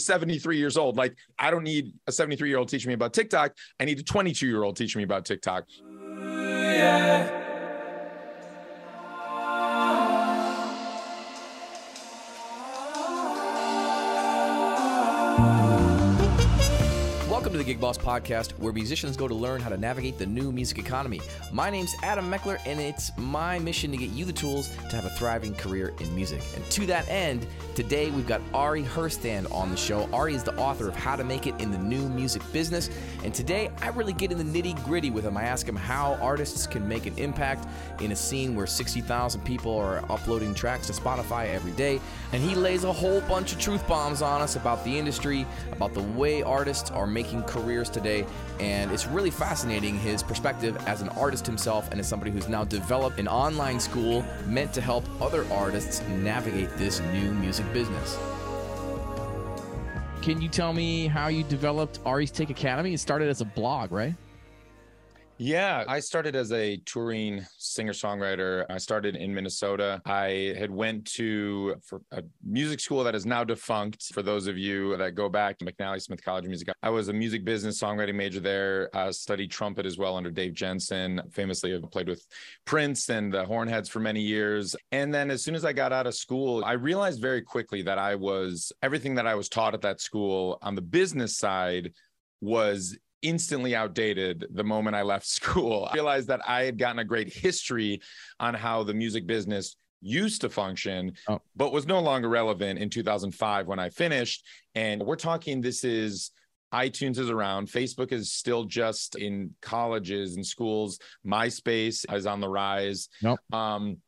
73 years old. Like, I don't need a 73 year old teaching me about TikTok. I need a 22 year old teaching me about TikTok. Yeah. The Gig Boss Podcast, where musicians go to learn how to navigate the new music economy. My name's Adam Meckler, and it's my mission to get you the tools to have a thriving career in music. And to that end, today we've got Ari Herstand on the show. Ari is the author of How to Make It in the New Music Business. And today I really get in the nitty gritty with him. I ask him how artists can make an impact in a scene where 60,000 people are uploading tracks to Spotify every day. And he lays a whole bunch of truth bombs on us about the industry, about the way artists are making careers today. And it's really fascinating his perspective as an artist himself and as somebody who's now developed an online school meant to help other artists navigate this new music business. Can you tell me how you developed Ari's Take Academy? It started as a blog, right? Yeah, I started as a touring singer-songwriter. I started in Minnesota. I had went to for a music school that is now defunct. For those of you that go back to McNally Smith College of Music, I was a music business songwriting major there. I studied trumpet as well under Dave Jensen. Famously, I played with Prince and the Hornheads for many years. And then as soon as I got out of school, I realized very quickly that I was everything that I was taught at that school on the business side was instantly outdated the moment I left school. I realized that I had gotten a great history on how the music business used to function, oh. but was no longer relevant in 2005 when I finished. And we're talking, this is iTunes is around. Facebook is still just in colleges and schools. MySpace is on the rise. Nope. Um,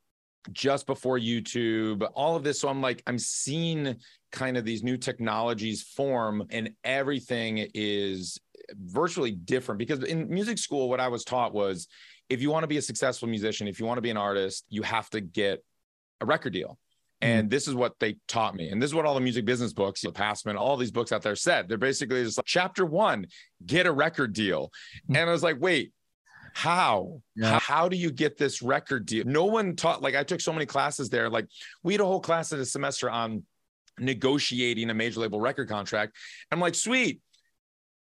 just before YouTube, all of this. So I'm like, I'm seeing kind of these new technologies form, and everything is virtually different because in music school, what I was taught was if you want to be a successful musician, if you want to be an artist, you have to get a record deal. Mm-hmm. And this is what they taught me. And this is what all the music business books, the Passman, all these books out there said. They're basically just like, chapter one, get a record deal. Mm-hmm. And I was like, wait, how? Yeah. how? how do you get this record deal no one taught like i took so many classes there like we had a whole class at the semester on negotiating a major label record contract i'm like sweet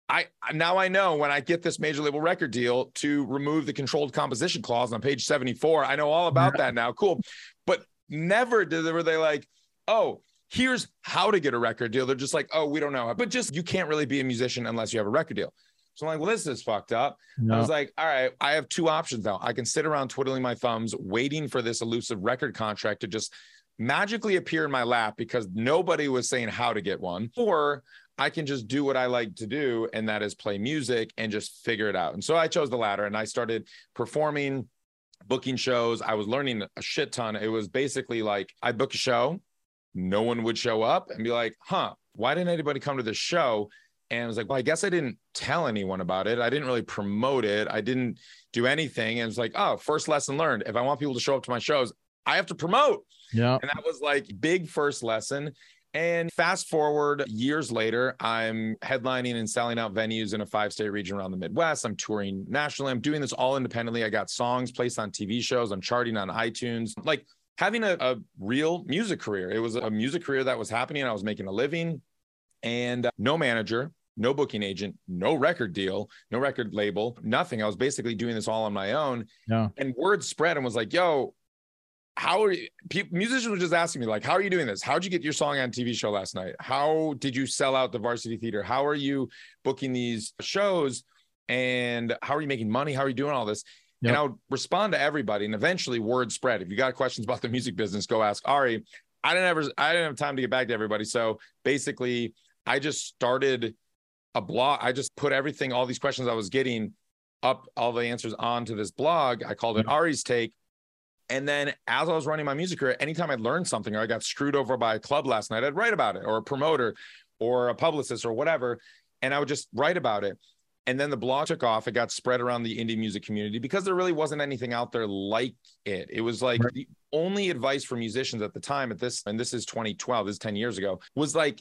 I now I know when I get this major label record deal to remove the controlled composition clause on page 74. I know all about that now. Cool. But never did they were they like, oh, here's how to get a record deal. They're just like, oh, we don't know. But just you can't really be a musician unless you have a record deal. So I'm like, well, this is fucked up. No. I was like, all right, I have two options now. I can sit around twiddling my thumbs, waiting for this elusive record contract to just magically appear in my lap because nobody was saying how to get one, or I can just do what I like to do, and that is play music and just figure it out. And so I chose the latter and I started performing, booking shows. I was learning a shit ton. It was basically like I book a show, no one would show up and be like, huh, why didn't anybody come to this show? And I was like, well, I guess I didn't tell anyone about it. I didn't really promote it. I didn't do anything. And it's like, oh, first lesson learned. If I want people to show up to my shows, I have to promote. Yeah. And that was like big first lesson. And fast forward years later, I'm headlining and selling out venues in a five state region around the Midwest. I'm touring nationally. I'm doing this all independently. I got songs placed on TV shows. I'm charting on iTunes. Like having a, a real music career. It was a music career that was happening. I was making a living and uh, no manager, no booking agent, no record deal, no record label, nothing. I was basically doing this all on my own. Yeah. And word spread and was like, yo, how are you, people, musicians were just asking me like how are you doing this? How'd you get your song on tv show last night? How did you sell out the varsity theater? How are you booking these shows? And how are you making money? How are you doing all this? Yep. and i would respond to everybody and eventually word spread. If you got questions about the music business go ask ari. I didn't ever i didn't have time to get back to everybody. So basically i just started a blog. I just put everything all these questions i was getting up all the answers onto this blog. I called it mm-hmm. ari's take and then as I was running my music career, anytime I'd learned something or I got screwed over by a club last night, I'd write about it or a promoter or a publicist or whatever. And I would just write about it. And then the blog took off. It got spread around the indie music community because there really wasn't anything out there like it. It was like right. the only advice for musicians at the time at this, and this is 2012, this is 10 years ago, was like,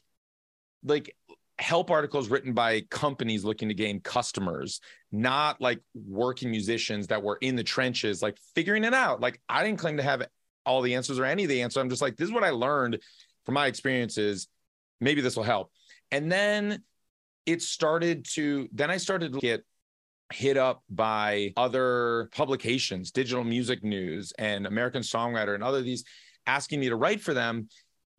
like help articles written by companies looking to gain customers, not like working musicians that were in the trenches, like figuring it out. Like I didn't claim to have all the answers or any of the answers. I'm just like, this is what I learned from my experiences. Maybe this will help. And then it started to, then I started to get hit up by other publications, Digital Music News and American Songwriter and other these asking me to write for them.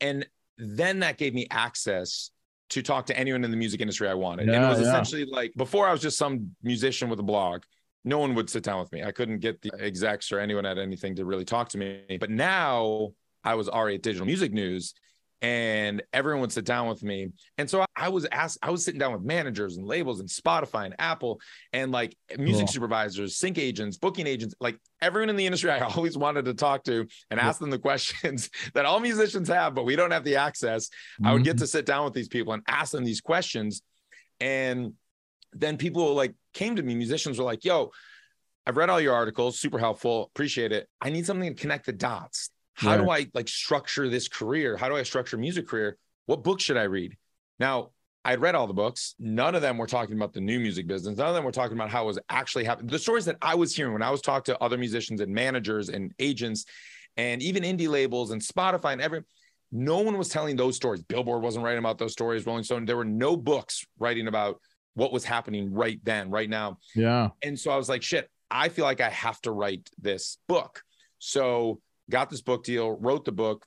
And then that gave me access to talk to anyone in the music industry I wanted. Yeah, and it was yeah. essentially like before I was just some musician with a blog. No one would sit down with me. I couldn't get the execs or anyone at anything to really talk to me. But now I was already at Digital Music News and everyone would sit down with me. And so I was asked, I was sitting down with managers and labels and Spotify and Apple and like music cool. supervisors, sync agents, booking agents, like everyone in the industry I always wanted to talk to and ask them the questions that all musicians have, but we don't have the access. Mm-hmm. I would get mm-hmm. to sit down with these people and ask them these questions. And then people like came to me, musicians were like, yo, I've read all your articles, super helpful, appreciate it. I need something to connect the dots how yeah. do I like structure this career? How do I structure music career? What book should I read? Now, I'd read all the books. None of them were talking about the new music business. None of them were talking about how it was actually happening. The stories that I was hearing when I was talking to other musicians and managers and agents and even indie labels and Spotify and every no one was telling those stories. Billboard wasn't writing about those stories, Rolling Stone. There were no books writing about what was happening right then, right now. Yeah. And so I was like, shit, I feel like I have to write this book. So got this book deal, wrote the book.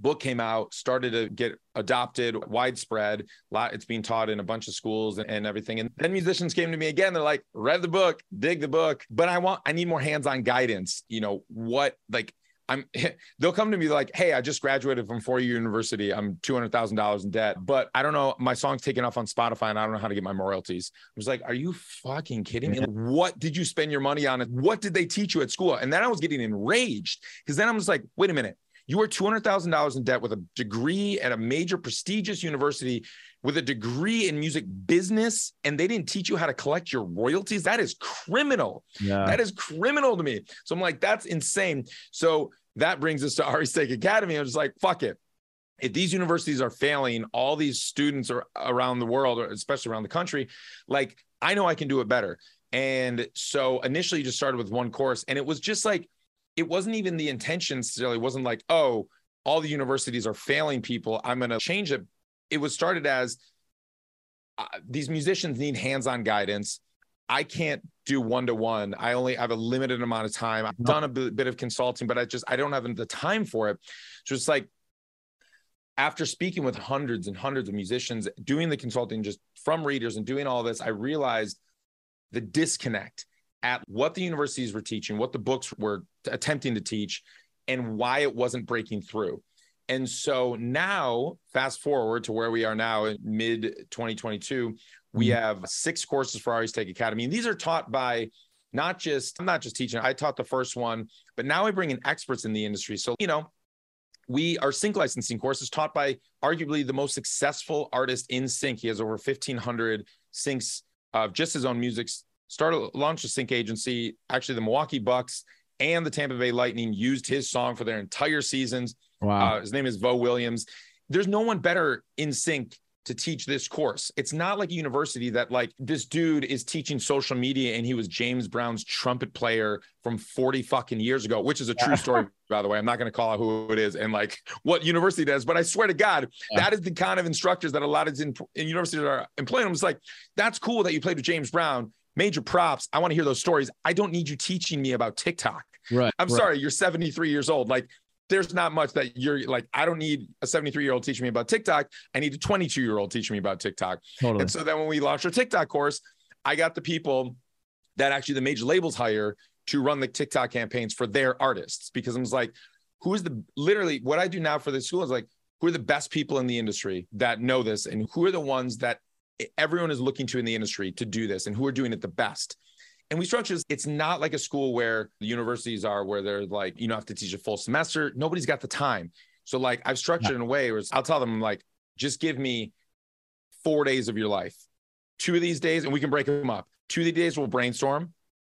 Book came out, started to get adopted widespread. It's being taught in a bunch of schools and, everything. And then musicians came to me again. They're like, read the book, dig the book, but I want, I need more hands on guidance. You know, what, like, I'm they'll come to me like, hey, I just graduated from four year university. I'm two hundred thousand dollars in debt, but I don't know. My song's taken off on Spotify, and I don't know how to get my royalties. I was like, are you fucking kidding me? What did you spend your money on? What did they teach you at school? And then I was getting enraged because then I was like, wait a minute. You are two hundred thousand dollars in debt with a degree at a major prestigious university with a degree in music business and they didn't teach you how to collect your royalties that is criminal yeah. that is criminal to me so i'm like that's insane so that brings us to Ari's Take Academy. I'm just like, fuck it. If these universities are failing, all these students are around the world, or especially around the country, like I know I can do it better. And so initially, just started with one course, and it was just like, it wasn't even the intention. Necessarily, it wasn't like, oh, all the universities are failing people. I'm going to change it. It was started as uh, these musicians need hands-on guidance. I can't do one to one. I only have a limited amount of time. I've done a bit of consulting, but I just I don't have the time for it. So it's like after speaking with hundreds and hundreds of musicians, doing the consulting just from readers and doing all this, I realized the disconnect at what the universities were teaching, what the books were attempting to teach, and why it wasn't breaking through. And so now, fast forward to where we are now in mid 2022, we mm-hmm. have six courses for Ari's Take Academy. And these are taught by not just, I'm not just teaching, I taught the first one, but now I bring in experts in the industry. So, you know, we our sync licensing course is taught by arguably the most successful artist in sync. He has over 1,500 syncs of just his own music. Started launched a sync agency. Actually, the Milwaukee Bucks and the Tampa Bay Lightning used his song for their entire seasons. Wow. Uh, his name is Vo Williams. There's no one better in sync to teach this course. It's not like a university that like this dude is teaching social media and he was James Brown's trumpet player from 40 fucking years ago, which is a true story, by the way. I'm not going to call out who it is and like what university does, but I swear to God, yeah. that is the kind of instructors that a lot of in, in universities are employing. I'm just like, that's cool that you played with James Brown. Major props. I want to hear those stories. I don't need you teaching me about TikTok. Right. I'm right. sorry, you're 73 years old. Like there's not much that you're like, I don't need a 73 year old teaching me about TikTok. I need a 22 year old teaching me about TikTok. Totally. And so then when we launched our TikTok course, I got the people that actually the major labels hire to run the TikTok campaigns for their artists because I was like, who is the literally what I do now for the school is like, who are the best people in the industry that know this and who are the ones that everyone is looking to in the industry to do this and who are doing it the best. And we structure it's not like a school where the universities are, where they're like, you don't have to teach a full semester. Nobody's got the time. So, like, I've structured in a way where I'll tell them, like, just give me four days of your life. Two of these days, and we can break them up. Two of the days we'll brainstorm,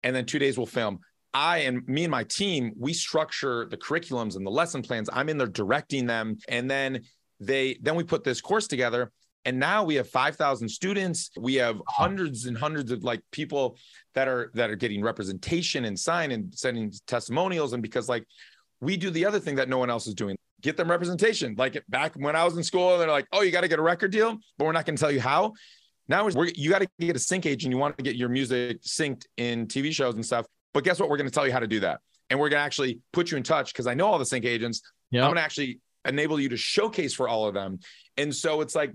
and then two days we'll film. I and me and my team, we structure the curriculums and the lesson plans. I'm in there directing them. And then they then we put this course together and now we have 5000 students we have hundreds and hundreds of like people that are that are getting representation and sign and sending testimonials and because like we do the other thing that no one else is doing. Get them representation. Like back when I was in school, they're like, "Oh, you got to get a record deal, but we're not going to tell you how." Now we're, you got to get a sync agent. You want to get your music synced in TV shows and stuff. But guess what? We're going to tell you how to do that, and we're going to actually put you in touch because I know all the sync agents. Yep. I'm going to actually enable you to showcase for all of them. And so it's like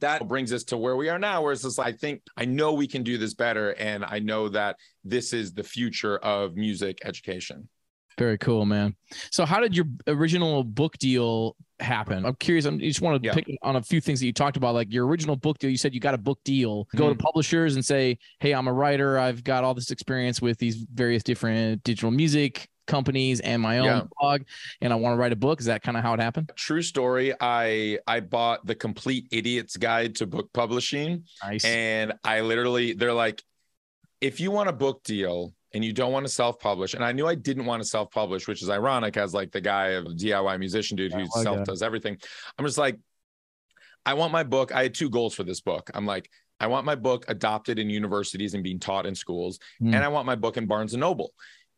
that brings us to where we are now, where it's just, I think I know we can do this better. And I know that this is the future of music education. Very cool, man. So, how did your original book deal happen? I'm curious. I just want to yeah. pick on a few things that you talked about, like your original book deal. You said you got a book deal. Go mm-hmm. to publishers and say, "Hey, I'm a writer. I've got all this experience with these various different digital music companies and my own yeah. blog and I want to write a book. Is that kind of how it happened? True story. I I bought the complete idiot's guide to book publishing. Nice. And I literally they're like, if you want a book deal and you don't want to self-publish, and I knew I didn't want to self-publish, which is ironic as like the guy of DIY musician dude yeah, who self does everything. I'm just like, I want my book. I had two goals for this book. I'm like, I want my book adopted in universities and being taught in schools, mm. and I want my book in Barnes and Noble.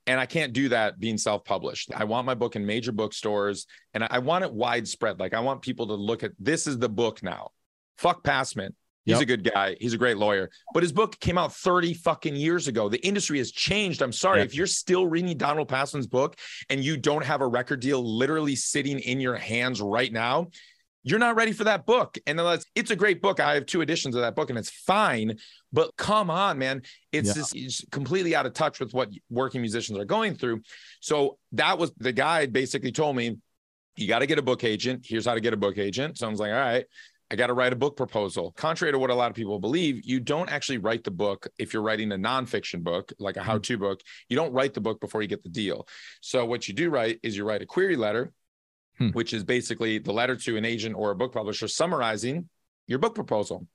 And I can't do that being self published. I want my book in major bookstores and I want it widespread. Like I want people to look at this is the book now. Fuck Passman. He's yep. a good guy. He's a great lawyer. But his book came out 30 fucking years ago. The industry has changed. I'm sorry. Yep. If you're still reading Donald Passman's book and you don't have a record deal literally sitting in your hands right now, you're not ready for that book. And it's a great book. I have two editions of that book and it's fine. But come on, man. It's yeah. just it's completely out of touch with what working musicians are going through. So that was the guy basically told me, you got to get a book agent. Here's how to get a book agent. So I was like, all right. I got to write a book proposal. Contrary to what a lot of people believe, you don't actually write the book if you're writing a nonfiction book, like a mm-hmm. how to book. You don't write the book before you get the deal. So, what you do write is you write a query letter hmm. which is basically the letter to an agent or a book publisher summarizing your book proposal.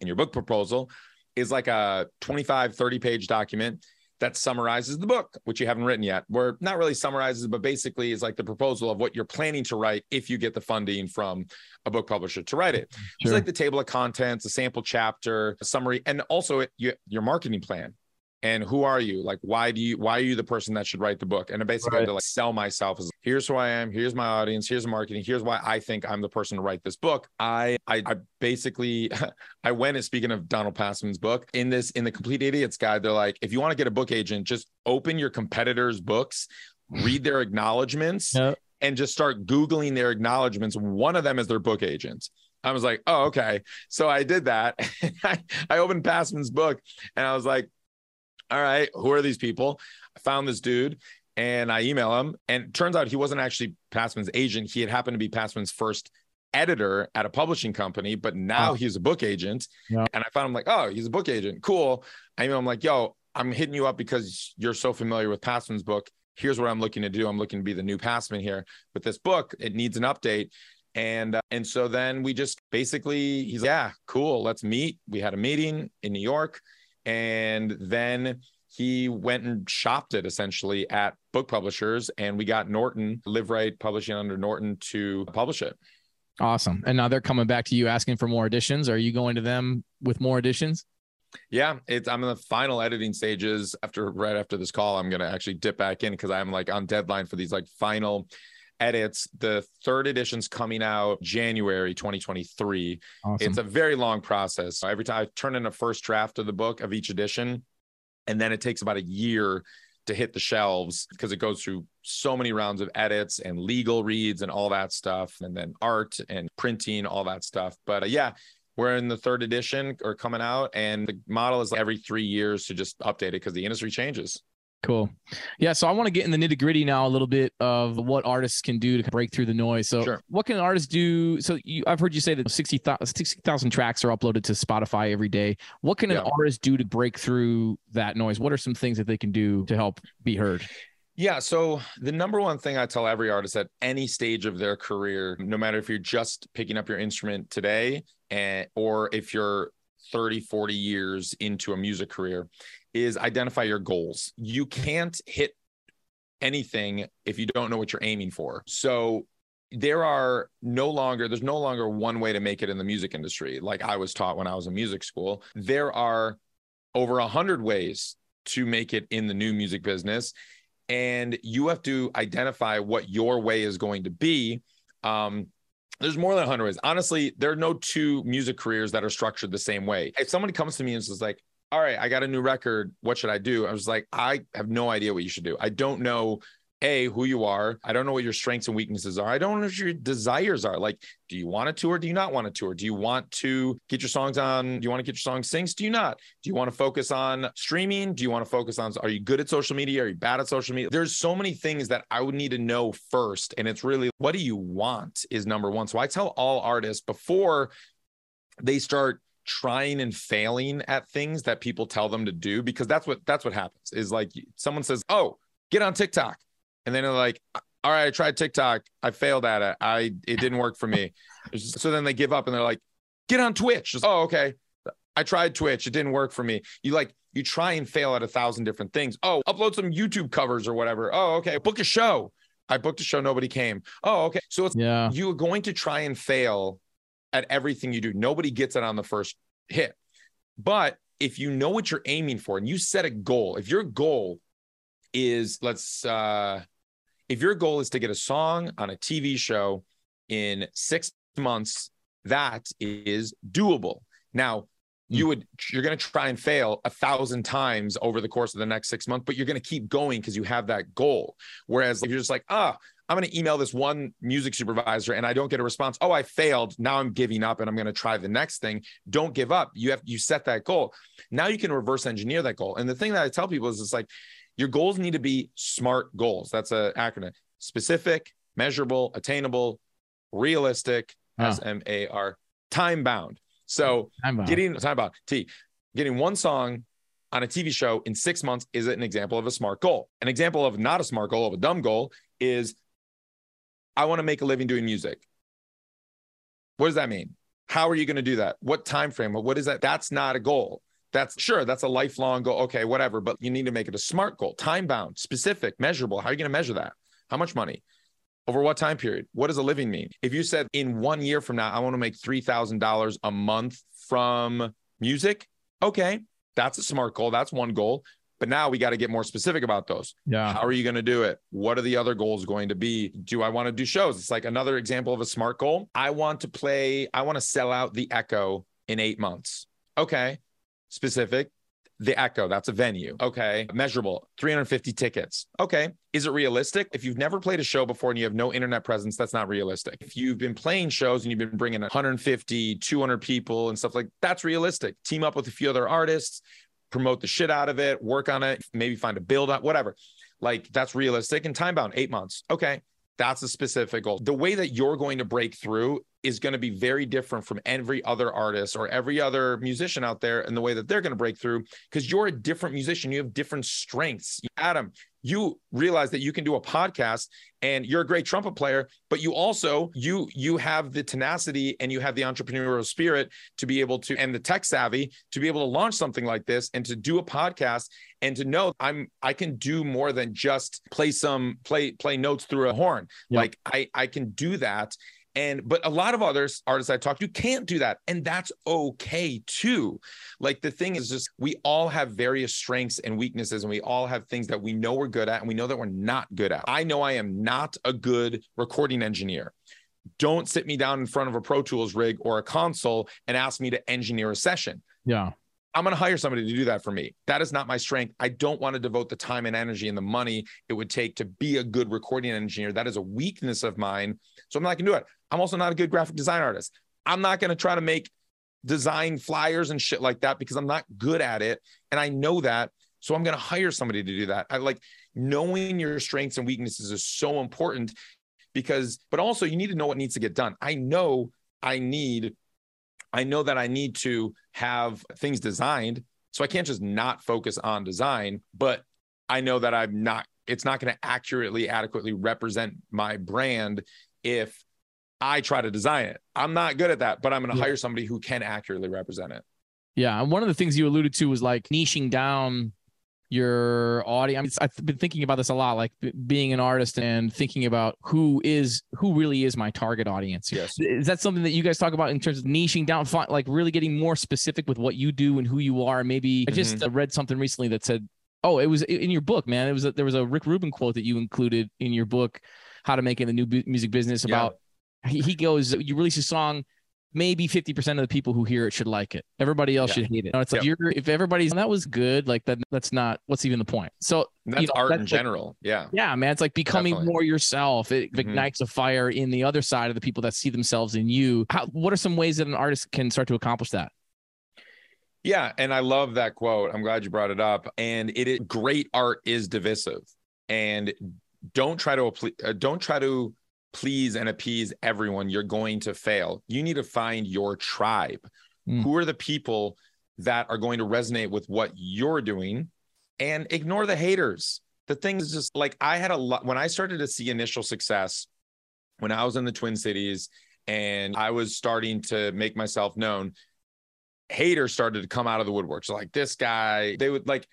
And your book proposal is like a 25, 30 page document that summarizes the book, which you haven't written yet. Where not really summarizes, but basically is like the proposal of what you're planning to write if you get the funding from a book publisher to write it. Sure. It's like the table of contents, a sample chapter, a summary, and also it, you, your marketing plan and who are you like why do you why are you the person that should write the book and I basically right. to like sell myself as here's who i am here's my audience here's marketing here's why i think i'm the person to write this book i i, I basically i went and speaking of donald passman's book in this in the complete idiots guide they're like if you want to get a book agent just open your competitors books read their acknowledgments yep. and just start googling their acknowledgments one of them is their book agent I was like, oh, okay. So I did that. I, I opened Passman's book and I was like, all right, who are these people? I found this dude and I email him. And turns out he wasn't actually Passman's agent. He had happened to be Passman's first editor at a publishing company, but now oh. he's a book agent. Yeah. And I found him like, oh, he's a book agent. Cool. I email him like, yo, I'm hitting you up because you're so familiar with Passman's book. Here's what I'm looking to do. I'm looking to be the new Passman here. with this book, it needs an update. And uh, and so then we just basically he's like, yeah, cool. Let's meet. We had a meeting in New York. And then he went and shopped it essentially at book publishers and we got Norton, Liveright Publishing under Norton to publish it. Awesome. And now they're coming back to you asking for more editions. Are you going to them with more editions? Yeah, it's I'm in the final editing stages after right after this call. I'm gonna actually dip back in because I'm like on deadline for these like final edits. The third edition's coming out January 2023. Awesome. It's a very long process. Every time I turn in a first draft of the book of each edition, and then it takes about a year to hit the shelves because it goes through so many rounds of edits and legal reads and all that stuff, and then art and printing, all that stuff. But uh, yeah, we're in the third edition or coming out, and the model is every three years to just update it because the industry changes. Cool. Yeah. So I want to get in the nitty gritty now a little bit of what artists can do to break through the noise. So, sure. what can artists do? So, you, I've heard you say that 60,000 60, tracks are uploaded to Spotify every day. What can yeah. an artist do to break through that noise? What are some things that they can do to help be heard? Yeah. So, the number one thing I tell every artist at any stage of their career, no matter if you're just picking up your instrument today and, or if you're 30, 40 years into a music career, is identify your goals. You can't hit anything if you don't know what you're aiming for. So there are no longer there's no longer one way to make it in the music industry like I was taught when I was in music school. There are over a hundred ways to make it in the new music business. and you have to identify what your way is going to be. Um, there's more than 100 ways. Honestly, there are no two music careers that are structured the same way. If somebody comes to me and says like, "All right, I got a new record. What should I do?" I was like, "I have no idea what you should do. I don't know a who you are. I don't know what your strengths and weaknesses are. I don't know what your desires are. Like do you want to tour? Do you not want to tour? Do you want to get your songs on? Do you want to get your songs synced do you not? Do you want to focus on streaming? Do you want to focus on are you good at social media? Are you bad at social media? There's so many things that i would need to know first and it's really what do you want is number one. So i tell all artists before they start trying and failing at things that people tell them to do because that's what that's what happens is like someone says oh get on tiktok and then they're like, all right, I tried TikTok. I failed at it. I it didn't work for me. So then they give up and they're like, get on Twitch. Just, oh, okay. I tried Twitch. It didn't work for me. You like you try and fail at a thousand different things. Oh, upload some YouTube covers or whatever. Oh, okay. Book a show. I booked a show. Nobody came. Oh, okay. So it's yeah. You're going to try and fail at everything you do. Nobody gets it on the first hit. But if you know what you're aiming for and you set a goal, if your goal is let's uh if your goal is to get a song on a TV show in six months, that is doable. Now, you hmm. would you're going to try and fail a thousand times over the course of the next six months but you're going to keep going because you have that goal whereas if you're just like ah i'm going to email this one music supervisor and i don't get a response. Oh i failed. Now i'm giving up and i'm going to try the next thing. Don't give up. You have you set that goal. Now you can reverse engineer that goal. And the thing that i tell people is it's like your goals need to be SMART goals. That's an acronym. Specific, measurable, attainable, realistic, S M A R, time bound. So time bound. getting time bound, T, getting one song on a TV show in six months is an example of a smart goal. An example of not a smart goal, of a dumb goal is I want to make a living doing music. What does that mean? How are you going to do that? What time frame? What is that? That's not a goal. That's sure, that's a lifelong goal. Okay, whatever, but you need to make it a smart goal, time bound, specific, measurable. How are you going to measure that? How much money? Over what time period? What does a living mean? If you said in one year from now, I want to make $3,000 a month from music, okay, that's a smart goal. That's one goal. But now we got to get more specific about those. Yeah. How are you going to do it? What are the other goals going to be? Do I want to do shows? It's like another example of a smart goal. I want to play, I want to sell out the Echo in eight months. Okay specific. The Echo, that's a venue. Okay. Measurable, 350 tickets. Okay. Is it realistic? If you've never played a show before and you have no internet presence, that's not realistic. If you've been playing shows and you've been bringing 150, 200 people and stuff like that's realistic. Team up with a few other artists, promote the shit out of it, work on it, maybe find a build up, whatever. Like that's realistic and time bound, eight months. Okay. That's a specific goal. The way that you're going to break through is going to be very different from every other artist or every other musician out there and the way that they're going to break through because you're a different musician. You have different strengths. Adam, you realize that you can do a podcast and you're a great trumpet player but you also you you have the tenacity and you have the entrepreneurial spirit to be able to and the tech savvy to be able to launch something like this and to do a podcast and to know i'm i can do more than just play some play play notes through a horn yep. like i i can do that and but a lot of others artists I talk to can't do that. And that's okay too. Like the thing is just we all have various strengths and weaknesses, and we all have things that we know we're good at and we know that we're not good at. I know I am not a good recording engineer. Don't sit me down in front of a Pro Tools rig or a console and ask me to engineer a session. Yeah. I'm going to hire somebody to do that for me. That is not my strength. I don't want to devote the time and energy and the money it would take to be a good recording engineer. That is a weakness of mine. So I'm not going to do it. I'm also not a good graphic design artist. I'm not going to try to make design flyers and shit like that because I'm not good at it. And I know that. So I'm going to hire somebody to do that. I like knowing your strengths and weaknesses is so important because, but also you need to know what needs to get done. I know I need I know that I need to have things designed. So I can't just not focus on design, but I know that I'm not, it's not going to accurately, adequately represent my brand if I try to design it. I'm not good at that, but I'm going to yeah. hire somebody who can accurately represent it. Yeah. And one of the things you alluded to was like niching down your audience. I've been thinking about this a lot, like being an artist and thinking about who is who really is my target audience. Yes, is that something that you guys talk about in terms of niching down, like really getting more specific with what you do and who you are? Maybe mm-hmm. I just mm-hmm. read something recently that said Oh, it was in your book, man. It was a, there was a Rick Rubin quote that you included in your book, How to Make it in the New Bu- Music Business. About he, he goes, you release a song, maybe fifty percent of the people who hear it should like it. Everybody else Yeah. should hate it. Know, it's like Yep. you're if everybody's that was good, like that. That's not what's even the point. So That's you know, art in like- general. yeah. yeah, man, it's like becoming Definitely. more yourself. It Mhm. ignites a fire in the other side of the people that see themselves in you. How, what are some ways that an artist can start to accomplish that? Yeah, and I love that quote. I'm glad you brought it up. And it is great art is divisive, and don't try to uh, don't try to please and appease everyone. You're going to fail. You need to find your tribe. Mm. Who are the people that are going to resonate with what you're doing, and ignore the haters. The thing is just like I had a lot when I started to see initial success when I was in the Twin Cities and I was starting to make myself known haters started to come out of the woodworks. Like this guy, they would like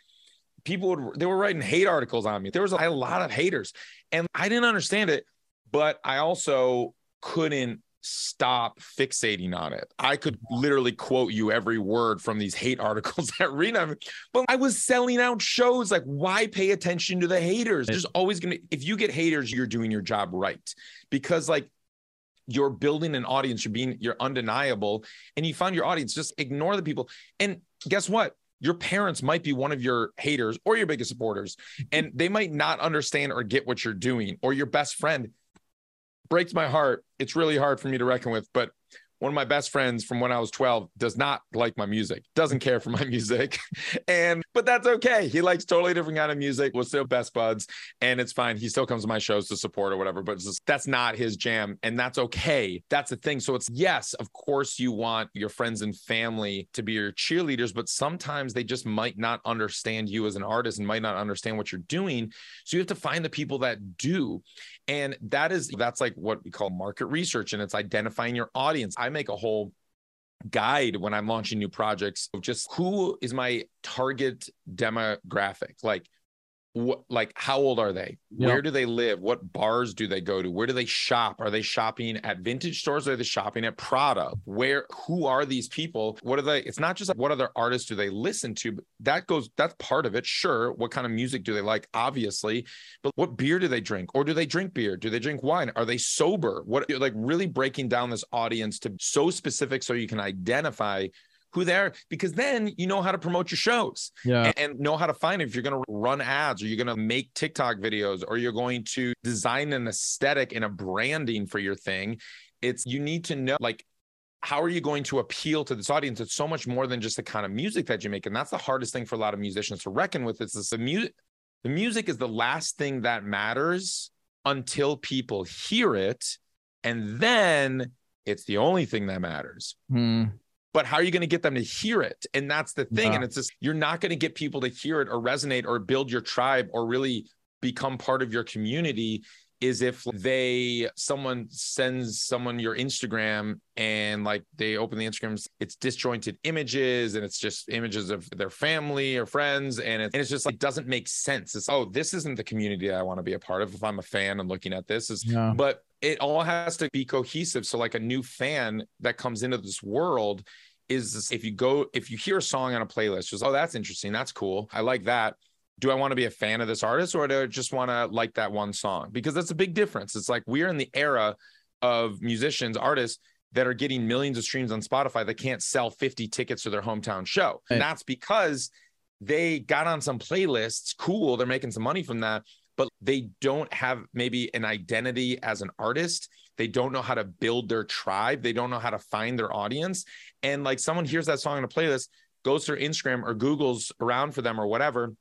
people would they were writing hate articles on me. There was a, lot of haters, and I didn't understand it, but I also couldn't stop fixating on it. I could literally quote you every word from these hate articles that read but I was selling out shows. Like, why pay attention to the haters? There's always gonna if you get haters, you're doing your job right because like you're building an audience you're being you're undeniable and you find your audience just ignore the people and guess what your parents might be one of your haters or your biggest supporters and they might not understand or get what you're doing or your best friend breaks my heart it's really hard for me to reckon with but one of my best friends from when I was 12 does not like my music, doesn't care for my music. And but that's okay. He likes totally different kind of music. We're still best buds and it's fine. He still comes to my shows to support or whatever, but just, that's not his jam and that's okay. That's the thing. So it's yes, of course you want your friends and family to be your cheerleaders, but sometimes they just might not understand you as an artist and might not understand what you're doing. So you have to find the people that do. And that is that's like what we call market research and it's identifying your audience. I make a whole guide when I'm launching new projects of just who is my target demographic? Like what like how old are they? Yeah. Where do they live? What bars do they go to? Where do they shop? Are they shopping at vintage stores? Or are they shopping at Prada? Where who are these people? What are they? It's not just like what other artists do they listen to? That goes that's part of it. Sure. What kind of music do they like? Obviously. But what beer do they drink? Or do they drink beer? Do they drink wine? Are they sober? What like really breaking down this audience to so specific so you can identify who they are because then you know how to promote your shows Yeah. and, know how to find if you're going to run ads or you're going to make TikTok videos or you're going to design an aesthetic and a branding for your thing. It's you need to know like how are you going to appeal to this audience? It's so much more than just the kind of music that you make, and that's the hardest thing for a lot of musicians to reckon with. Is this the music? The music is the last thing that matters until people hear it, and then it's the only thing that matters Hmm. But how are you going to get them to hear it? And that's the thing and it's just you're not going to get people to hear it or resonate or build your tribe or really become part of your community is if they someone sends someone your instagram and like they open the Instagrams, it's disjointed images and it's just images of their family or friends and, it, and it's just like doesn't make sense. It's oh this isn't the community i want to be a part of if i'm a fan and looking at this is Yeah. but it all has to be cohesive. So like a new fan that comes into this world is if you go if you hear a song on a playlist just oh that's interesting. That's cool. I like that do i want to be a fan of this artist or do i just want to like that one song because that's a big difference it's like we're in the era of musicians artists that are getting millions of streams on spotify that can't sell 50 tickets to their hometown show and that's because they got on some playlists cool they're making some money from that but they don't have maybe an identity as an artist. They don't know how to build their tribe. They don't know how to find their audience. And like someone hears that song on a playlist, goes to Instagram or Google's around for them or whatever,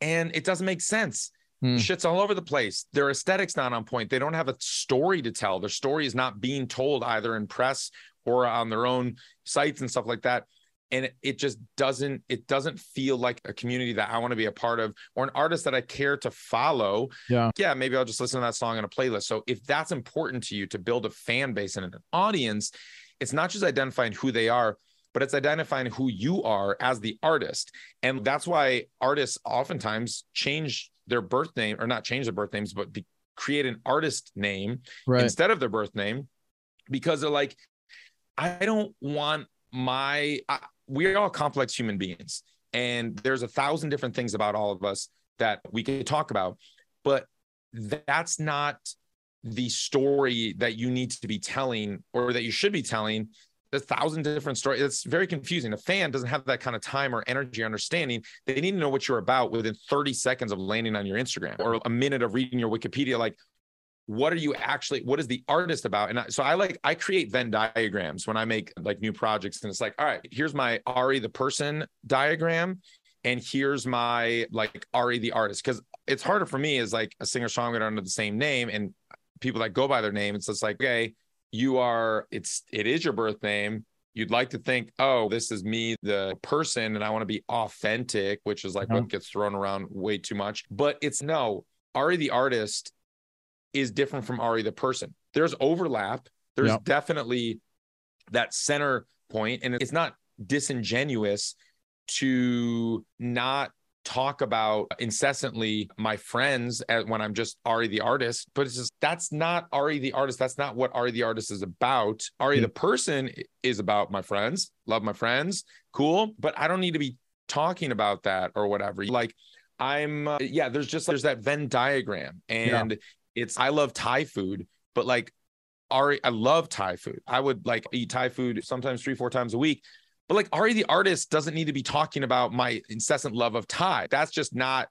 and it doesn't make sense. Hmm. Shit's all over the place. Their aesthetic's not on point. They don't have a story to tell. Their story is not being told either in press or on their own sites and stuff like that and it, it just doesn't it doesn't feel like a community that I want to be a part of or an artist that I care to follow. Yeah. Yeah, maybe I'll just listen to that song on a playlist. So if that's important to you to build a fan base and an audience, it's not just identifying who they are, but it's identifying who you are as the artist. And that's why artists oftentimes change their birth name or not change their birth names, but be, create an artist name Right. instead of their birth name because they're like, I don't want my, I, we're all complex human beings. And there's a thousand different things about all of us that we could talk about, but that's not the story that you need to be telling or that you should be telling a thousand different stories. It's very confusing. A fan doesn't have that kind of time or energy or understanding. They need to know what you're about within 30 seconds of landing on your Instagram or a minute of reading your Wikipedia. Like, what are you actually, what is the artist about? And I, so I like, I create Venn diagrams when I make like new projects. And it's like, all right, here's my Ari the person diagram. And here's my like Ari the artist. Cause it's harder for me as like a singer songwriter under the same name and people that go by their name. It's just like, okay, you are it's it is your birth name. You'd like to think oh this is me the person and i want to be authentic which is like what uh-huh. gets thrown around way too much. But it's no ari the artist is different from ari the person. There's overlap. There's yep. definitely that center point and it's not disingenuous to not talk about incessantly my friends when I'm just Ari the artist, but it's just that's not Ari the artist. That's not what Ari the artist is about. Ari mm-hmm. the person is about my friends, love my friends, cool, but I don't need to be talking about that or whatever. Like I'm, uh, yeah, there's just there's that Venn diagram, and yeah. it's I love Thai food, but like Ari, I love Thai food. I would like eat Thai food sometimes three, four times a week. But like Ari the artist doesn't need to be talking about my incessant love of Thai. That's just not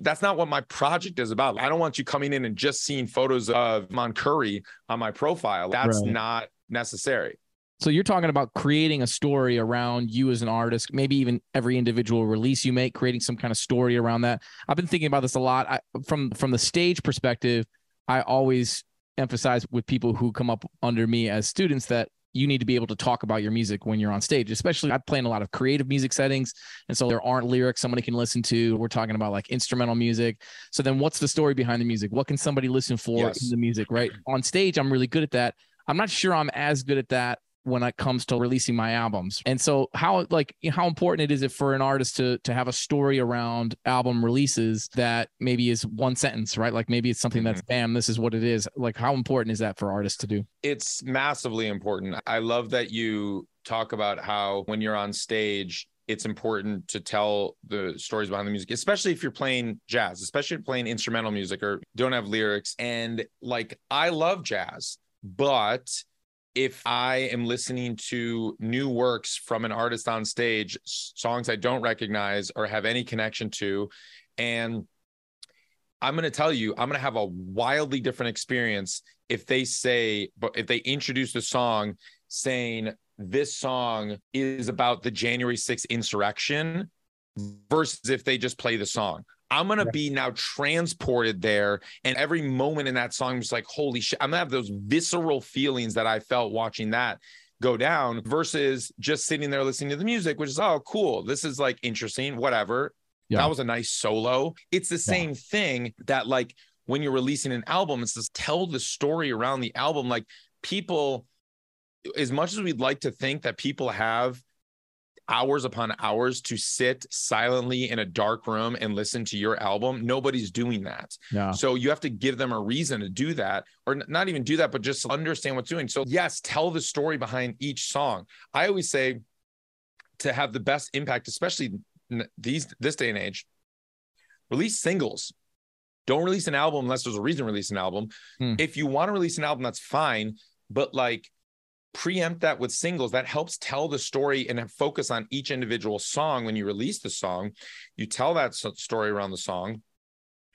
that's not what my project is about. I don't want you coming in and just seeing photos of Mon Curry on my profile. That's right. not necessary. So you're talking about creating a story around you as an artist, maybe even every individual release you make, creating some kind of story around that. I've been thinking about this a lot. I, from from the stage perspective, I always emphasize with people who come up under me as students that you need to be able to talk about your music when you're on stage, especially I play in a lot of creative music settings. And so there aren't lyrics somebody can listen to. We're talking about like instrumental music. So then what's the story behind the music? What can somebody listen for yes. in the music, right? On stage, I'm really good at that. I'm not sure I'm as good at that when it comes to releasing my albums. And so how like how important it is it for an artist to to have a story around album releases that maybe is one sentence, right? Like maybe it's something that's mm-hmm. bam, this is what it is. Like how important is that for artists to do? It's massively important. I love that you talk about how when you're on stage it's important to tell the stories behind the music, especially if you're playing jazz, especially if you're playing instrumental music or don't have lyrics. And like, I love jazz, but if I am listening to new works from an artist on stage, songs I don't recognize or have any connection to, and I'm going to tell you, I'm going to have a wildly different experience if they say, but if they introduce the song saying this song is about the January 6th insurrection versus if they just play the song. I'm gonna yeah. be now transported there, and every moment in that song, I'm like, holy shit! I'm gonna have those visceral feelings that I felt watching that go down versus just sitting there listening to the music, which is oh cool, this is like interesting, whatever. Yeah. That was a nice solo. It's the same yeah. thing that like when you're releasing an album, it's just tell the story around the album. Like people, as much as we'd like to think that people have hours upon hours to sit silently in a dark room and listen to your album. Nobody's doing that. Yeah. So you have to give them a reason to do that, or not even do that, but just understand what's doing. So, yes, tell the story behind each song. I always say to have the best impact, especially these this day and age, release singles. Don't release an album unless there's a reason to release an album. Hmm. If you want to release an album, that's fine. But like preempt that with singles. That helps tell the story and focus on each individual song. When you release the song you tell that story around the song.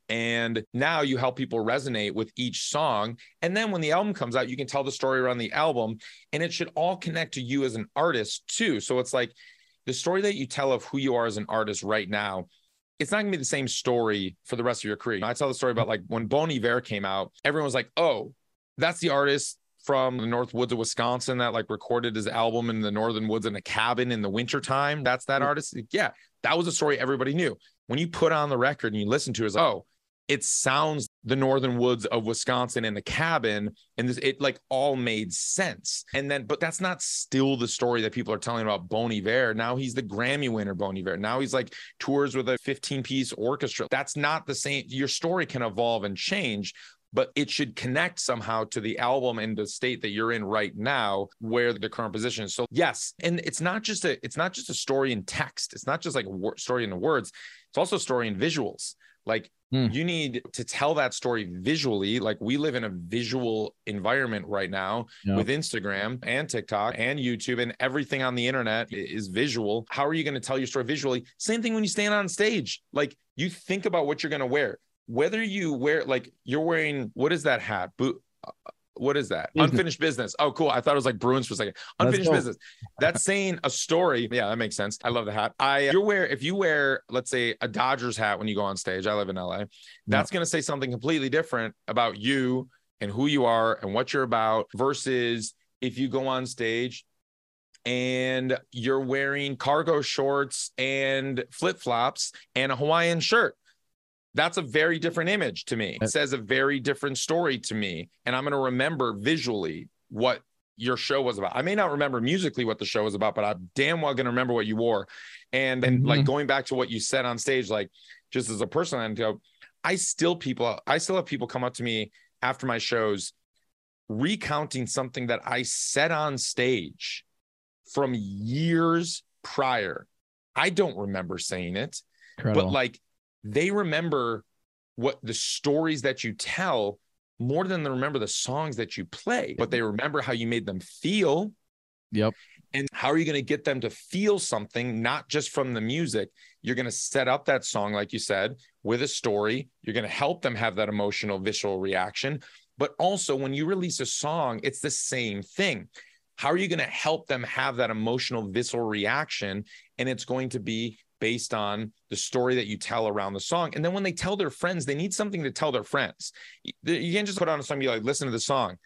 And now you help people resonate with each song. And then when the album comes out you can tell the story around the album. And it should all connect to you as an artist too. So it's like the story that you tell of who you are as an artist right now it's not going to be the same story for the rest of your career. I tell the story about like when Bon Iver came out, everyone was like, "Oh, that's the artist from the North Woods of Wisconsin that like recorded his album in the Northern Woods in a cabin in the wintertime. That's that mm. artist. Yeah, that was a story everybody knew. When you put on the record and you listen to it, it's like, oh, it sounds the northern woods of Wisconsin in the cabin. And this, it like all made sense. And then, but that's not still the story that people are telling about Bon Iver. Now he's the Grammy winner, Bon Iver. Now he's like tours with a 15 piece orchestra. That's not the same. Your story can evolve and change but it should connect somehow to the album and the state that you're in right now where the current position is. So yes and it's not just a it's not just a story in text. It's not just like a story in the words. It's also a story in visuals. Like mm. you need to tell that story visually. Like we live in a visual environment right now yep. with instagram and tiktok and youtube and everything on the internet is visual. How are you going to tell your story visually? Same thing when you stand on stage. Like you think about what you're going to wear whether you wear like you're wearing what is that hat? Bo- uh, what is that? Business. Unfinished business. Oh, cool. I thought it was like Bruins for a second. Unfinished business. That's saying a story. Yeah, that makes sense. I love the hat. I you're wear if you wear, let's say, a Dodgers hat when you go on stage. I live in LA. That's going to say something completely different about you and who you are and what you're about versus if you go on stage and you're wearing cargo shorts and flip flops and a Hawaiian shirt that's a very different image to me. It says a very different story to me. And I'm going to remember visually what your show was about. I may not remember musically what the show was about, but I'm damn well going to remember what you wore. And and mm-hmm. like going back to what you said on stage, like just as a person, and go, I still people, I still have people come up to me after my shows recounting something that I said on stage from years prior. I don't remember saying it, Incredible. but like they remember what the stories that you tell more than they remember the songs that you play, but they remember how you made them feel. Yep. And how are you going to get them to feel something, not just from the music? You're going to set up that song, like you said, with a story. You're going to help them have that emotional, visual reaction. But also, when you release a song, it's the same thing. How are you going to help them have that emotional, visceral reaction? And it's going to be based on the story that you tell around the song. And then when they tell their friends, they need something to tell their friends. You can't just put on a song and be like, listen to the song.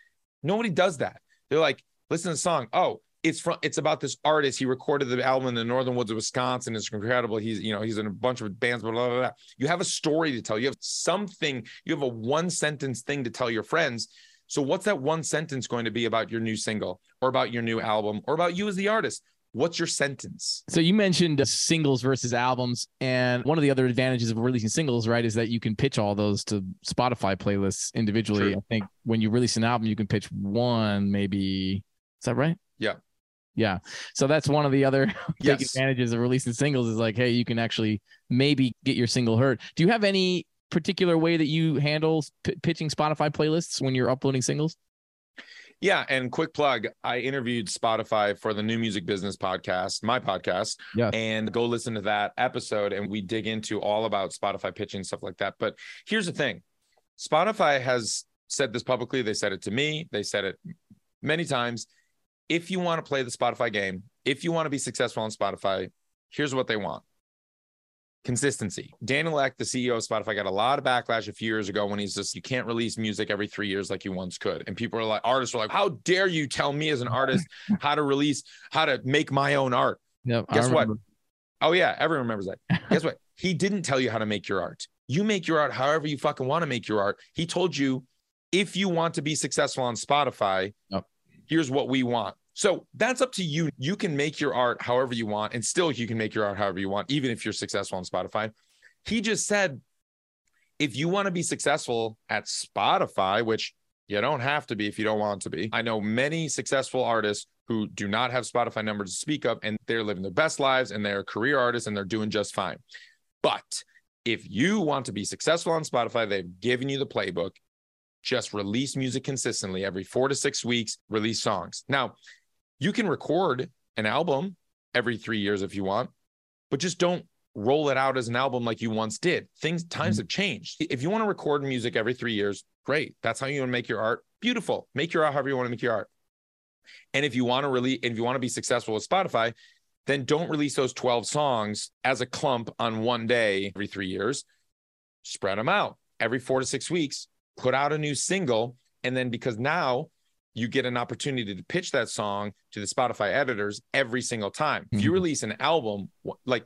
Nobody does that. They're like, listen to the song. Oh, it's from it's about this artist. He recorded the album in the northern woods of Wisconsin. It's incredible. He's, you know, he's in a bunch of bands, blah, blah, blah. You have a story to tell. You have something, you have a one sentence thing to tell your friends. So what's that one sentence going to be about your new single or about your new album or about you as the artist? What's your sentence? So you mentioned singles versus albums, and one of the other advantages of releasing singles, right, is that you can pitch all those to Spotify playlists individually. True. I think when you release an album, you can pitch one, maybe. Is that right? Yeah. Yeah. So that's one of the other big advantages of releasing singles is like, hey, you can actually maybe get your single heard. Do you have any particular way that you handle p- pitching Spotify playlists when you're uploading singles? Yeah, and quick plug, I interviewed Spotify for the New Music Business podcast, my podcast. Yeah. And go listen to that episode and we dig into all about Spotify pitching stuff like that. But here's the thing. Spotify has said this publicly, they said it to me, they said it many times. If you want to play the Spotify game, if you want to be successful on Spotify, here's what they want consistency. Daniel Ek, the CEO of Spotify, got a lot of backlash a few years ago when he's just, you can't release music every three years like you once could. And people are like, artists are like, how dare you tell me as an artist how to release, how to make my own art? Yep, Guess what? Oh, yeah. Everyone remembers that. Guess what? He didn't tell you how to make your art. You make your art however you fucking want to make your art. He told you if you want to be successful on Spotify, yep. here's what we want. So that's up to you. You can make your art however you want, and still you can make your art however you want, even if you're successful on Spotify. He just said, if you want to be successful at Spotify, which you don't have to be if you don't want to be. I know many successful artists who do not have Spotify numbers to speak of, and they're living their best lives and they're career artists and they're doing just fine. But if you want to be successful on Spotify, they've given you the playbook. Just release music consistently every four to six weeks, release songs. Now, you can record an album every three years if you want, but just don't roll it out as an album like you once did. Things times mm-hmm. have changed. If you want to record music every three years, great. That's how you want to make your art. Beautiful. Make your art however you want to make your art. And if you want to really, if you want to be successful with Spotify, then don't release those 12 songs as a clump on one day every three years. Spread them out every four to six weeks, put out a new single. And then because now you get an opportunity to pitch that song to the Spotify editors every single time. Mm-hmm. If you mm-hmm. release an album, like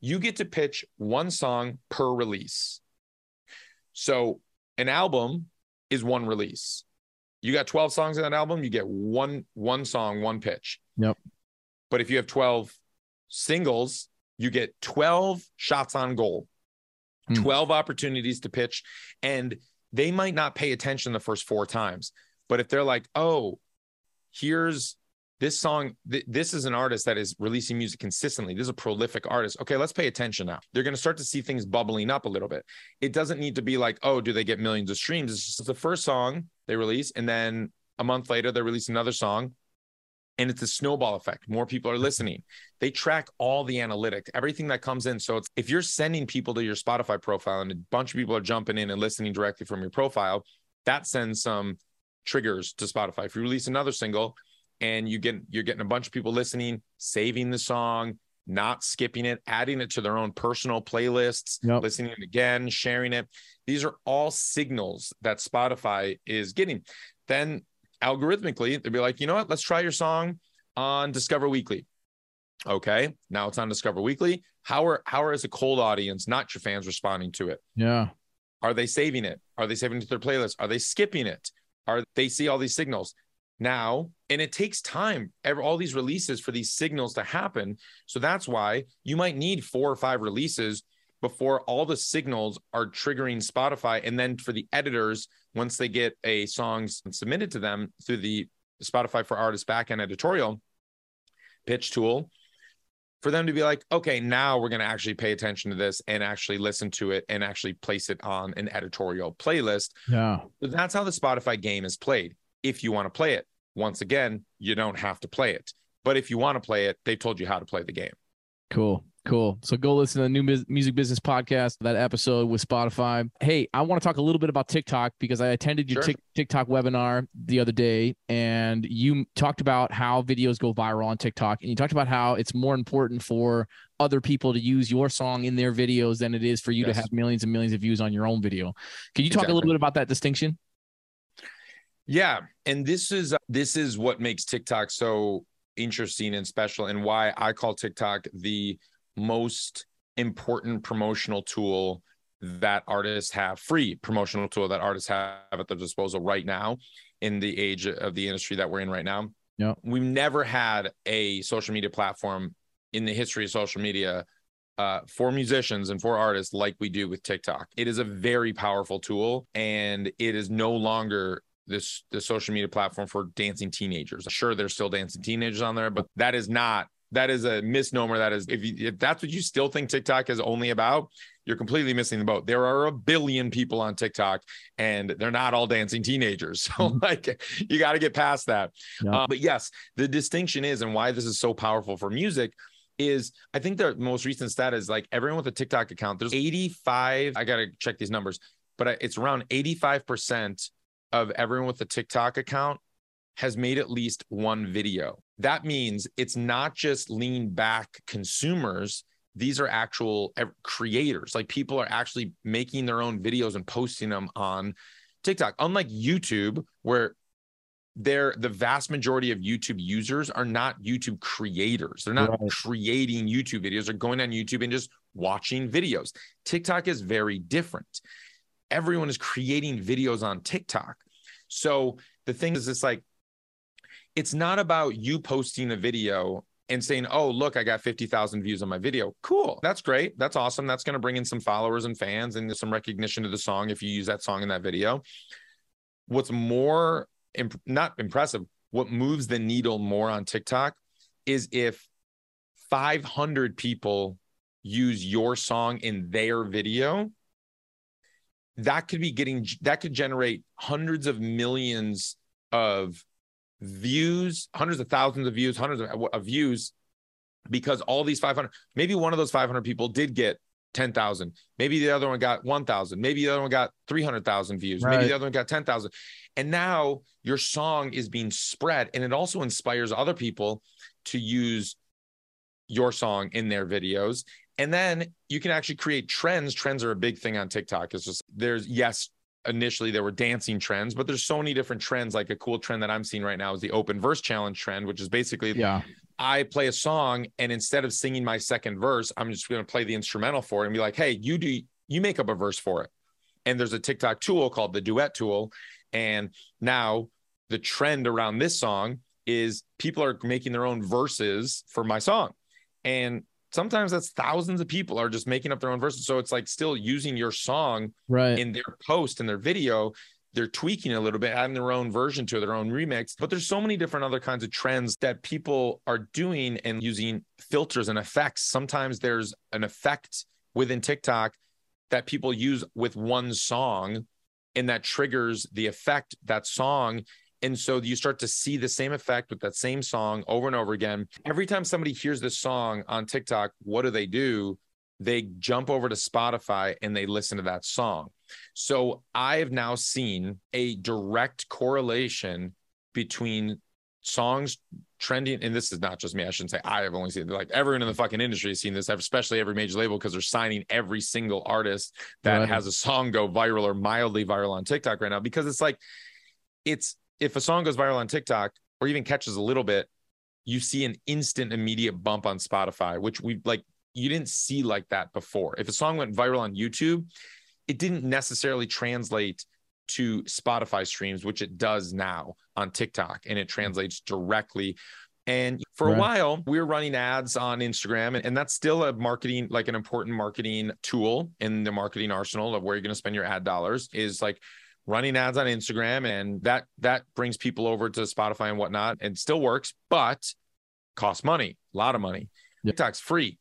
you get to pitch one song per release. So an album is one release. You got 12 songs in that album, you get one one song, one pitch. Yep. But if you have 12 singles, you get 12 shots on goal. Mm. 12 opportunities to pitch and they might not pay attention the first four times. But if they're like, oh, here's this song, th- this is an artist that is releasing music consistently. This is a prolific artist. Okay, let's pay attention now. They're going to start to see things bubbling up a little bit. It doesn't need to be like, oh, do they get millions of streams? It's just the first song they release, and then a month later, they release another song. And it's a snowball effect. More people are listening. They track all the analytics, everything that comes in. So if you're sending people to your Spotify profile and a bunch of people are jumping in and listening directly from your profile, that sends some triggers to Spotify. If you release another single, and you get you're getting a bunch of people listening, saving the song, not skipping it, adding it to their own personal playlists, yep. listening again, sharing it. These are all signals that Spotify is getting. Then algorithmically, they'll be like, you know what? Let's try your song on Discover Weekly. Okay, now it's on Discover Weekly. How are how are as a cold audience, not your fans, responding to it? Yeah. Are they saving it? Are they saving it to their playlist? Are they skipping it? Are they see all these signals? now and it takes time all these releases for these signals to happen so that's why you might need four or five releases before all the signals are triggering spotify and then for the editors once they get a song submitted to them through the spotify for artists backend editorial pitch tool for them to be like okay now we're going to actually pay attention to this and actually listen to it and actually place it on an editorial playlist yeah that's how the spotify game is played if you want to play it. Once again, you don't have to play it. But if you want to play it, they've told you how to play the game. Cool. Cool. So go listen to the new music business podcast, that episode with Spotify. Hey, I want to talk a little bit about TikTok because I attended your sure. TikTok webinar the other day and you talked about how videos go viral on TikTok and you talked about how it's more important for other people to use your song in their videos than it is for you yes. to have millions and millions of views on your own video. Can you talk exactly. a little bit about that distinction? Yeah, and this is uh, this is what makes TikTok so interesting and special and why I call TikTok the most important promotional tool that artists have free promotional tool that artists have at their disposal right now in the age of the industry that we're in right now. Yeah. We've never had a social media platform in the history of social media uh, for musicians and for artists like we do with TikTok. It is a very powerful tool and it is no longer this the social media platform for dancing teenagers. Sure, there's still dancing teenagers on there, but that is not that is a misnomer. That is if you, if that's what you still think TikTok is only about, you're completely missing the boat. There are a billion people on TikTok, and they're not all dancing teenagers. So mm-hmm. like you got to get past that. Yeah. Uh, but yes, the distinction is, and why this is so powerful for music is I think the most recent stat is like everyone with a TikTok account, there's 85, I got to check these numbers, but it's around 85% of everyone with a TikTok account has made at least one video. That means it's not just lean back consumers. These are actual creators. Like people are actually making their own videos and posting them on TikTok. Unlike YouTube, where they're the vast majority of YouTube users are not YouTube creators. They're not right. creating YouTube videos. They're going on YouTube and just watching videos. TikTok is very different everyone is creating videos on TikTok. So the thing is, it's like, it's not about you posting a video and saying, oh, look, I got 50,000 views on my video. Cool. That's great. That's awesome. That's going to bring in some followers and fans and some recognition to the song if you use that song in that video. What's more, imp- not impressive, what moves the needle more on TikTok is if 500 people use your song in their video that could be getting that could generate hundreds of millions of views, hundreds of thousands of views, hundreds of, of views, because all these 500, maybe one of those 500 people did get 10,000. Maybe the other one got 1,000. Maybe the other one got 300,000 views. Right. Maybe the other one got 10,000. And now your song is being spread and it also inspires other people to use your song in their videos. And then you can actually create trends. Trends are a big thing on TikTok. It's just there's yes, initially there were dancing trends, but there's so many different trends. Like a cool trend that I'm seeing right now is the open verse challenge trend, which is basically yeah. I play a song and instead of singing my second verse, I'm just going to play the instrumental for it and be like, hey, you do you make up a verse for it. And there's a TikTok tool called the duet tool. And now the trend around this song is people are making their own verses for my song. And sometimes that's thousands of people are just making up their own verses. So it's like still using your song right. in their post and their video. They're tweaking a little bit, adding their own version to their own remix. But there's so many different other kinds of trends that people are doing and using filters and effects. Sometimes there's an effect within TikTok that people use with one song and that triggers the effect that song and so you start to see the same effect with that same song over and over again. Every time somebody hears this song on TikTok, what do they do? They jump over to Spotify and they listen to that song. So I have now seen a direct correlation between songs trending and this is not just me i shouldn't say i have only seen it like everyone in the fucking industry has seen this especially every major label because they're signing every single artist that right. has a song go viral or mildly viral on tiktok right now because it's like it's if a song goes viral on TikTok or even catches a little bit, you see an instant immediate bump on Spotify, which we like you didn't see like that before. If a song went viral on YouTube, it didn't necessarily translate to Spotify streams, which it does now on TikTok, and it translates directly. And for right. a while, we were running ads on Instagram, and, and that's still a marketing, like an important marketing tool in the marketing arsenal of where you're going to spend your ad dollars is like running ads on Instagram, and that that brings people over to Spotify and whatnot, and still works, but costs money, a lot of money. Yep. TikTok's free.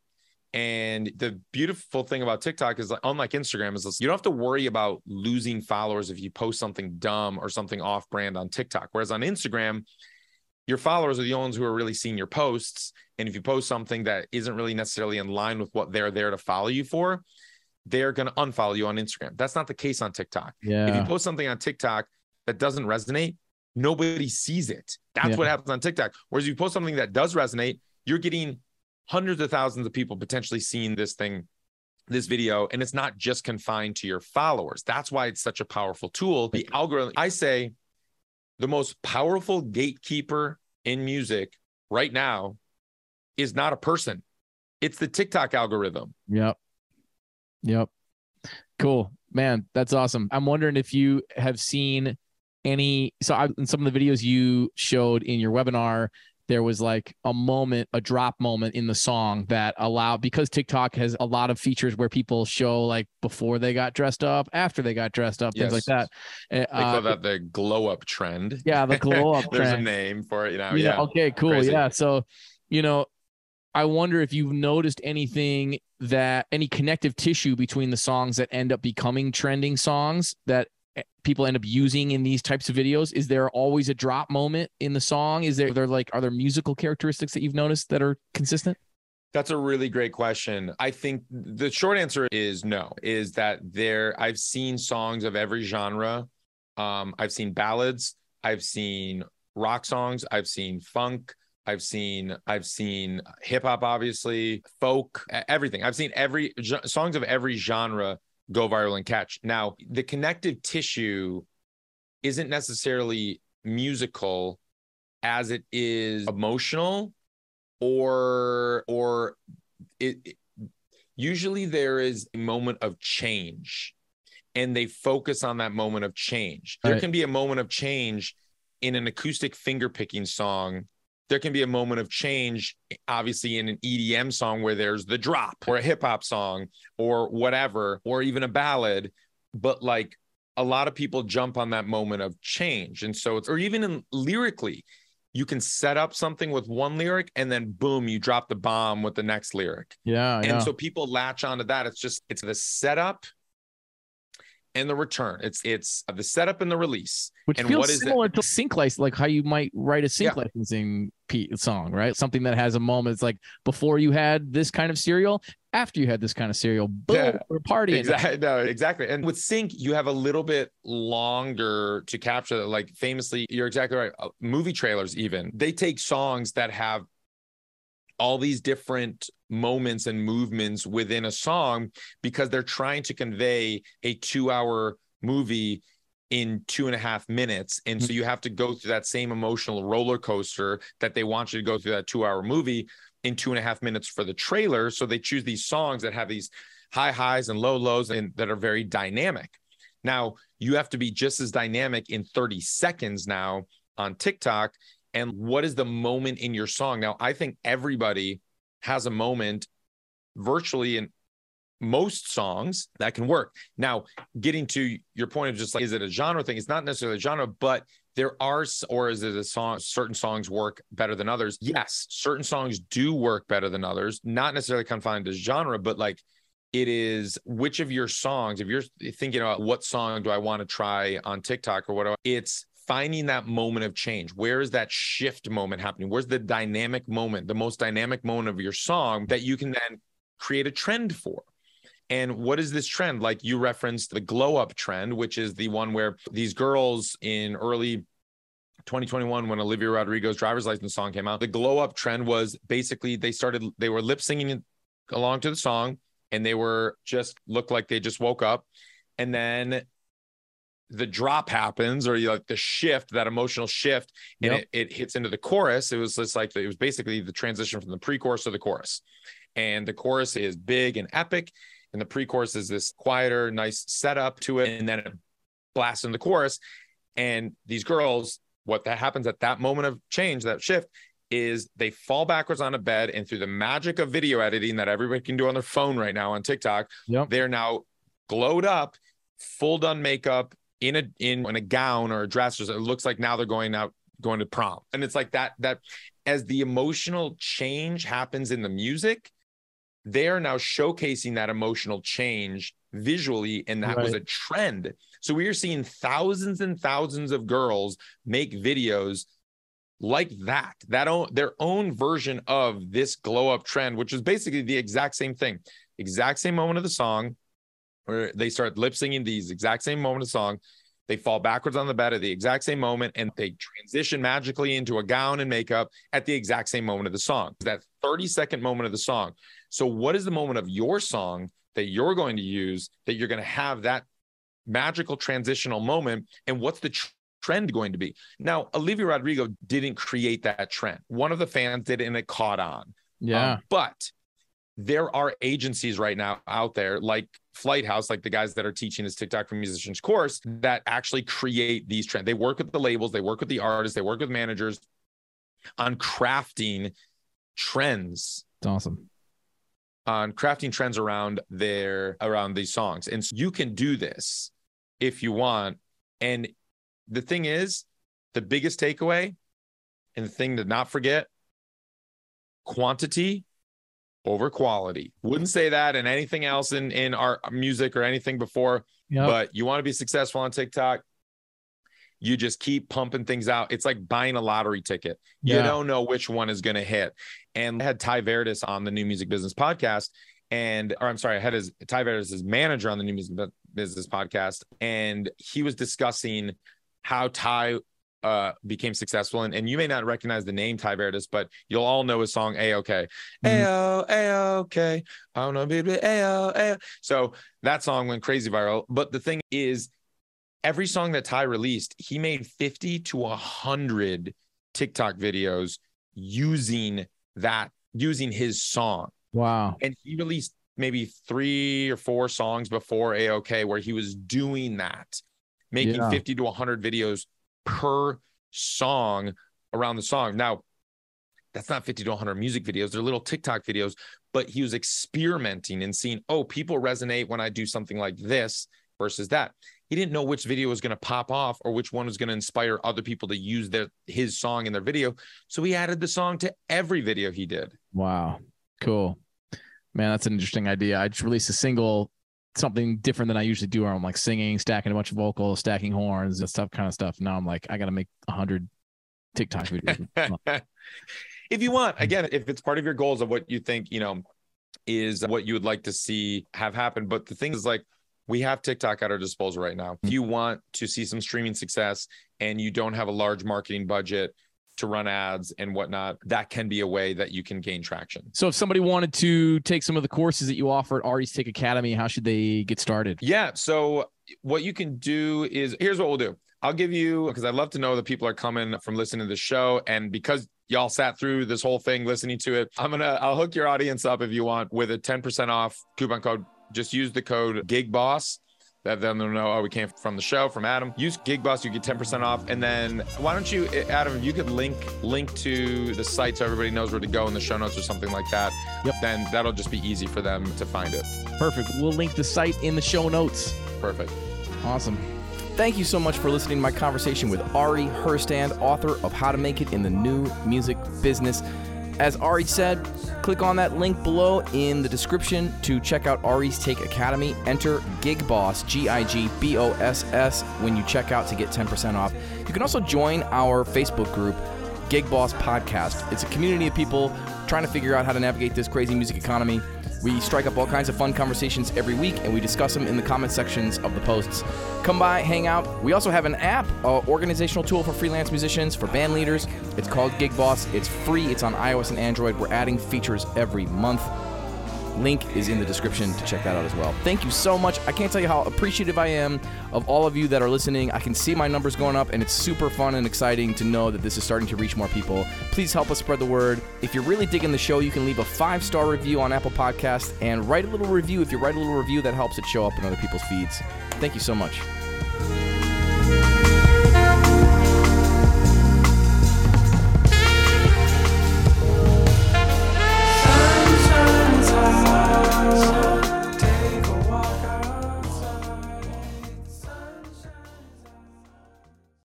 And the beautiful thing about TikTok is like, unlike Instagram, is you don't have to worry about losing followers if you post something dumb or something off brand on TikTok. Whereas on Instagram, your followers are the ones who are really seeing your posts. And if you post something that isn't really necessarily in line with what they're there to follow you for, they're going to unfollow you on Instagram. That's not the case on TikTok. Yeah. If you post something on TikTok that doesn't resonate, nobody sees it. That's yeah. what happens on TikTok. Whereas you post something that does resonate, you're getting hundreds of thousands of people potentially seeing this thing, this video, and it's not just confined to your followers. That's why it's such a powerful tool. The algorithm, I say, the most powerful gatekeeper in music right now is not a person. It's the TikTok algorithm. Yep. Yep. Cool, man. That's awesome. I'm wondering if you have seen any. So, I, in some of the videos you showed in your webinar, there was like a moment, a drop moment in the song that allowed because TikTok has a lot of features where people show like before they got dressed up, after they got dressed up, yes. things like that. Eh, they call uh, that the glow up trend. Yeah, the glow up. There's trend. a name for it, you know. Yeah. yeah. Okay. Cool. Crazy. Yeah. So, you know, I wonder if you've noticed anything that any connective tissue between the songs that end up becoming trending songs that eh, people end up using in these types of videos? Is there always a drop moment in the song? Is there like are there musical characteristics that you've noticed that are consistent? That's a really great question. I think the short answer is no, is that there I've seen songs of every genre. Um, I've seen ballads, I've seen rock songs, I've seen funk, I've seen I've seen hip hop, obviously, folk, everything. I've seen every songs of every genre go viral and catch. Now, the connective tissue isn't necessarily musical as it is emotional or or it, it usually there is a moment of change and they focus on that moment of change. There can be a moment of change in an acoustic finger picking song there can be a moment of change, obviously, in an EDM song where there's the drop or a hip hop song or whatever, or even a ballad. But like a lot of people jump on that moment of change. And so it's, or even in lyrically, you can set up something with one lyric and then boom, you drop the bomb with the next lyric. Yeah. And yeah. so people latch onto that. It's just, it's the setup and the return. It's it's the setup and the release. Which and feels what is similar to sync license, like how you might write a sync yeah. licensing song, right? Something that has a moment. It's like before you had this kind of cereal, after you had this kind of cereal, boom, yeah, we're partying. Exactly. No, exactly. And with sync, you have a little bit longer to capture. Like famously, you're exactly right. Uh, movie trailers, even they take songs that have all these different moments and movements within a song because they're trying to convey a two hour movie in two and a half minutes. And so mm-hmm. you have to go through that same emotional roller coaster that they want you to go through that two hour movie in two and a half minutes for the trailer. So they choose these songs that have these high highs and low lows and that are very dynamic. Now you have to be just as dynamic in 30 seconds now on TikTok and what is the moment in your song. Now, I think everybody has a moment virtually in most songs that can work. Now, getting to your point of just like, is it a genre thing? It's not necessarily a genre, but there are, or is it a song? Certain songs work better than others. Yes, certain songs do work better than others, not necessarily confined to genre, but like it is which of your songs, if you're thinking about what song do I want to try on TikTok or whatever, it's finding that moment of change. Where is that shift moment happening? Where's the dynamic moment, the most dynamic moment of your song mm-hmm. that you can then create a trend for? And what is this trend? Like you referenced the glow up trend, which is the one where these girls in early 2021 when Olivia Rodrigo's driver's license song came out, the glow up trend was basically they started, they were lip singing along to the song and they were just looked like they just woke up. And then the drop happens or you like the shift, that emotional shift, and yep. it, it hits into the chorus. It was just like it was basically the transition from the pre chorus to the chorus. And the chorus is big and epic and the pre-chorus is this quieter, nice setup to it, and then it blasts in the chorus. And these girls, what that happens at that moment of change, that shift, is they fall backwards on a bed, and through the magic of video editing that everybody can do on their phone right now on TikTok, yep. they're now glowed up, full done makeup in a in, in a gown or a dress. Or it looks like now they're going out going to prom, and it's like that that as the emotional change happens in the music they are now showcasing that emotional change visually and that right. was a trend so we are seeing thousands and thousands of girls make videos like that that own their own version of this glow up trend which is basically the exact same thing exact same moment of the song where they start lip singing these exact same moment of song they fall backwards on the bed at the exact same moment and they transition magically into a gown and makeup at the exact same moment of the song that 30 second moment of the song so, what is the moment of your song that you're going to use that you're going to have that magical transitional moment? And what's the tr- trend going to be? Now, Olivia Rodrigo didn't create that trend. One of the fans did, and it caught on. Yeah. Um, but there are agencies right now out there like Flight House, like the guys that are teaching this TikTok for musicians course, that actually create these trends. They work with the labels, they work with the artists, they work with managers on crafting trends. It's awesome on crafting trends around their around these songs. And so you can do this if you want. And the thing is, the biggest takeaway and the thing to not forget quantity over quality. Wouldn't say that in anything else in in our music or anything before, yep. but you want to be successful on TikTok, you just keep pumping things out. It's like buying a lottery ticket. You don't know which one is going to hit. And I had Tai Verdes on the New Music Business podcast. And, or I'm sorry, I had his Tai Verdes' manager on the New Music Business podcast. And he was discussing how Tai uh, became successful. And, and you may not recognize the name Tai Verdes, but you'll all know his song A OK. A O A OK. I don't know, baby. A O A. So that song went crazy viral. But the thing is, every song that Tai released, he made 50 to 100 TikTok videos using that, using his song. Wow. And he released maybe three or four songs before AOK where he was doing that, making yeah. 50 to 100 videos per song around the song. Now, that's not 50 to 100 music videos. They're little TikTok videos, but he was experimenting and seeing, oh, people resonate when I do something like this versus that he didn't know which video was going to pop off or which one was going to inspire other people to use their his song in their video. So he added the song to every video he did. Wow. Cool. Man, that's an interesting idea. I just released a single, something different than I usually do where I'm like singing, stacking a bunch of vocals, stacking horns and stuff kind of stuff. Now I'm like, I gotta make a hundred TikTok videos. if you want, again, if it's part of your goals of what you think, you know, is what you would like to see have happen. But the thing is like we have TikTok at our disposal right now. If mm. you want to see some streaming success and you don't have a large marketing budget to run ads and whatnot, that can be a way that you can gain traction. So, if somebody wanted to take some of the courses that you offer at Ari's Take Academy, how should they get started? Yeah. So, what you can do is here's what we'll do. I'll give you because I'd love to know that people are coming from listening to the show. And because y'all sat through this whole thing listening to it, I'm gonna I'll hook your audience up if you want with a 10% off coupon code just use the code GigBoss that then they'll know, oh, we came from the show from Adam. Use Gig Boss, you get 10% off. And then why don't you, Adam, if you could link link to the site so everybody knows where to go in the show notes or something like that. Yep. Then that'll just be easy for them to find it. Perfect. We'll link the site in the show notes. Perfect. Awesome. Thank you so much for listening to my conversation with Ari Herstand, author of How to Make It in the New Music Business. As Ari said, click on that link below in the description to check out Ari's Take Academy. Enter GigBoss, G I G B O S S, when you check out to get 10% off. You can also join our Facebook group, Gig Boss Podcast. It's a community of people trying to figure out how to navigate this crazy music economy. We strike up all kinds of fun conversations every week and we discuss them in the comment sections of the posts. Come by, hang out. We also have an app, uh, organizational tool for freelance musicians, for band leaders. It's called Gig Boss. It's free, it's on iOS and Android. We're adding features every month. Link is in the description to check that out as well. Thank you so much. I can't tell you how appreciative I am of all of you that are listening. I can see my numbers going up, and it's super fun and exciting to know that this is starting to reach more people. Please help us spread the word. If you're really digging the show, you can leave a five star review on Apple Podcast and write a little review. If you write a little review, that helps it show up in other people's feeds. Thank you so much.